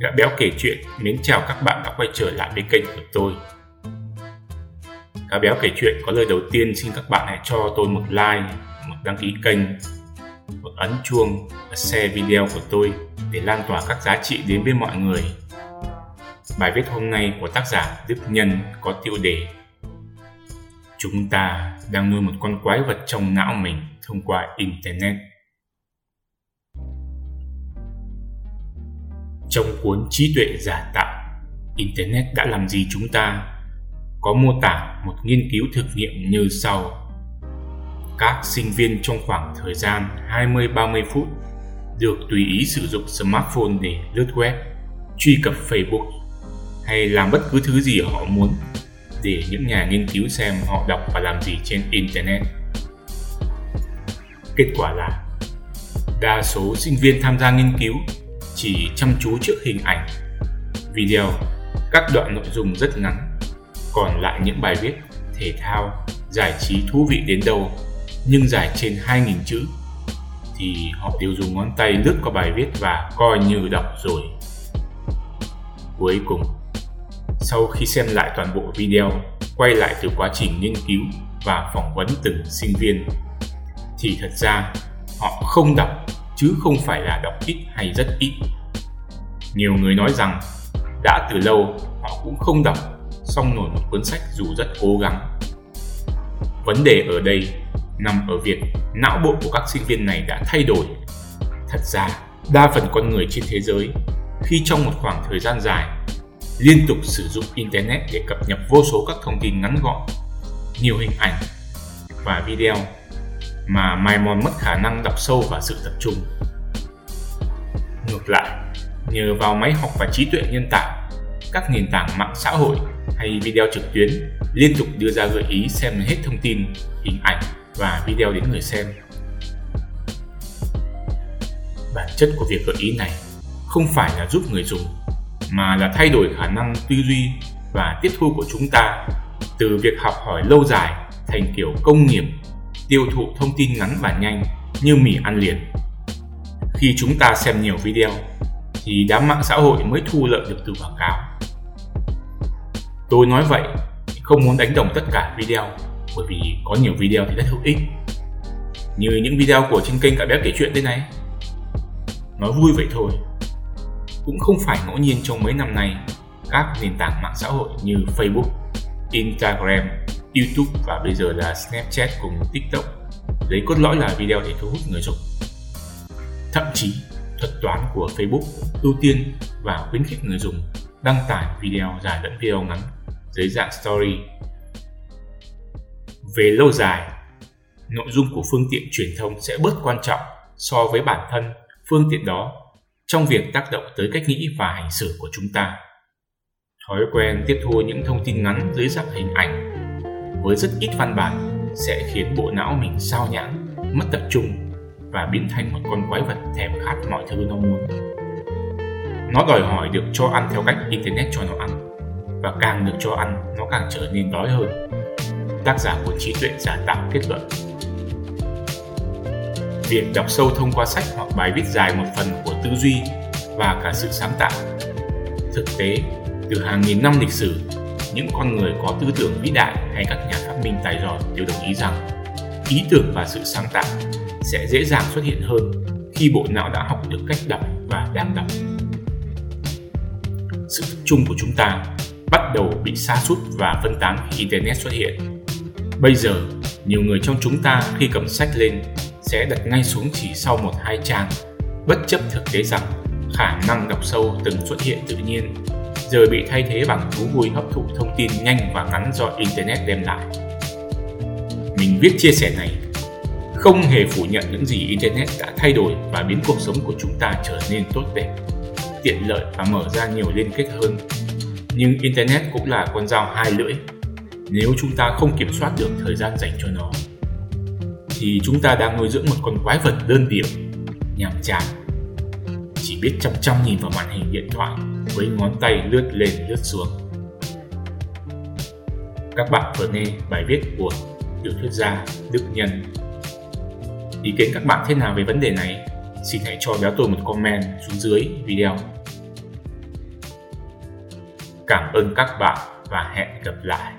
Gã béo kể chuyện mến chào các bạn đã quay trở lại với kênh của tôi. Gã béo kể chuyện có lời đầu tiên xin các bạn hãy cho tôi một like, một đăng ký kênh, một ấn chuông và share video của tôi để lan tỏa các giá trị đến với mọi người. Bài viết hôm nay của tác giả Đức Nhân có tiêu đề Chúng ta đang nuôi một con quái vật trong não mình thông qua Internet. Trong cuốn Trí tuệ giả tạo, Internet đã làm gì chúng ta? Có mô tả một nghiên cứu thực nghiệm như sau. Các sinh viên trong khoảng thời gian 20-30 phút được tùy ý sử dụng smartphone để lướt web, truy cập Facebook hay làm bất cứ thứ gì họ muốn để những nhà nghiên cứu xem họ đọc và làm gì trên Internet. Kết quả là đa số sinh viên tham gia nghiên cứu chỉ chăm chú trước hình ảnh, video, các đoạn nội dung rất ngắn, còn lại những bài viết thể thao, giải trí thú vị đến đâu nhưng dài trên 2.000 chữ thì họ đều dùng ngón tay lướt qua bài viết và coi như đọc rồi. Cuối cùng, sau khi xem lại toàn bộ video, quay lại từ quá trình nghiên cứu và phỏng vấn từng sinh viên, thì thật ra họ không đọc chứ không phải là đọc ít hay rất ít. Nhiều người nói rằng đã từ lâu họ cũng không đọc xong nổi một cuốn sách dù rất cố gắng. Vấn đề ở đây nằm ở việc não bộ của các sinh viên này đã thay đổi. Thật ra, đa phần con người trên thế giới khi trong một khoảng thời gian dài liên tục sử dụng internet để cập nhật vô số các thông tin ngắn gọn, nhiều hình ảnh và video mà mài mòn mất khả năng đọc sâu và sự tập trung. Ngược lại, nhờ vào máy học và trí tuệ nhân tạo, các nền tảng mạng xã hội hay video trực tuyến liên tục đưa ra gợi ý xem hết thông tin, hình ảnh và video đến người xem. Bản chất của việc gợi ý này không phải là giúp người dùng mà là thay đổi khả năng tư duy và tiếp thu của chúng ta từ việc học hỏi lâu dài thành kiểu công nghiệp tiêu thụ thông tin ngắn và nhanh như mì ăn liền. Khi chúng ta xem nhiều video thì đám mạng xã hội mới thu lợi được từ quảng cáo. Tôi nói vậy không muốn đánh đồng tất cả video bởi vì có nhiều video thì rất hữu ích như những video của trên kênh cả bé kể chuyện đây này nói vui vậy thôi cũng không phải ngẫu nhiên trong mấy năm nay các nền tảng mạng xã hội như Facebook, Instagram, YouTube và bây giờ là Snapchat cùng TikTok lấy cốt lõi là video để thu hút người dùng. Thậm chí, thuật toán của Facebook ưu tiên và khuyến khích người dùng đăng tải video dài lẫn video ngắn dưới dạng story. Về lâu dài, nội dung của phương tiện truyền thông sẽ bớt quan trọng so với bản thân phương tiện đó trong việc tác động tới cách nghĩ và hành xử của chúng ta. Thói quen tiếp thu những thông tin ngắn dưới dạng hình ảnh với rất ít văn bản sẽ khiến bộ não mình sao nhãng, mất tập trung và biến thành một con quái vật thèm khát mọi thứ nó muốn. Nó đòi hỏi được cho ăn theo cách Internet cho nó ăn và càng được cho ăn nó càng trở nên đói hơn. Tác giả của trí tuệ giả tạo kết luận việc đọc sâu thông qua sách hoặc bài viết dài một phần của tư duy và cả sự sáng tạo. Thực tế, từ hàng nghìn năm lịch sử, những con người có tư tưởng vĩ đại hay các nhà phát minh tài giỏi đều đồng ý rằng ý tưởng và sự sáng tạo sẽ dễ dàng xuất hiện hơn khi bộ não đã học được cách đọc và đang đọc. Sự tập trung của chúng ta bắt đầu bị sa sút và phân tán khi Internet xuất hiện. Bây giờ, nhiều người trong chúng ta khi cầm sách lên sẽ đặt ngay xuống chỉ sau một hai trang, bất chấp thực tế rằng khả năng đọc sâu từng xuất hiện tự nhiên, giờ bị thay thế bằng thú vui hấp thụ thông tin nhanh và ngắn do Internet đem lại. Mình viết chia sẻ này không hề phủ nhận những gì Internet đã thay đổi và biến cuộc sống của chúng ta trở nên tốt đẹp, tiện lợi và mở ra nhiều liên kết hơn. Nhưng Internet cũng là con dao hai lưỡi nếu chúng ta không kiểm soát được thời gian dành cho nó thì chúng ta đang nuôi dưỡng một con quái vật đơn điệu, nhàm chán. Biết chăm chăm nhìn vào màn hình điện thoại với ngón tay lướt lên lướt xuống. Các bạn vừa nghe bài viết của tiểu thuyết gia Đức Nhân. Ý kiến các bạn thế nào về vấn đề này? Xin hãy cho béo tôi một comment xuống dưới video. Cảm ơn các bạn và hẹn gặp lại.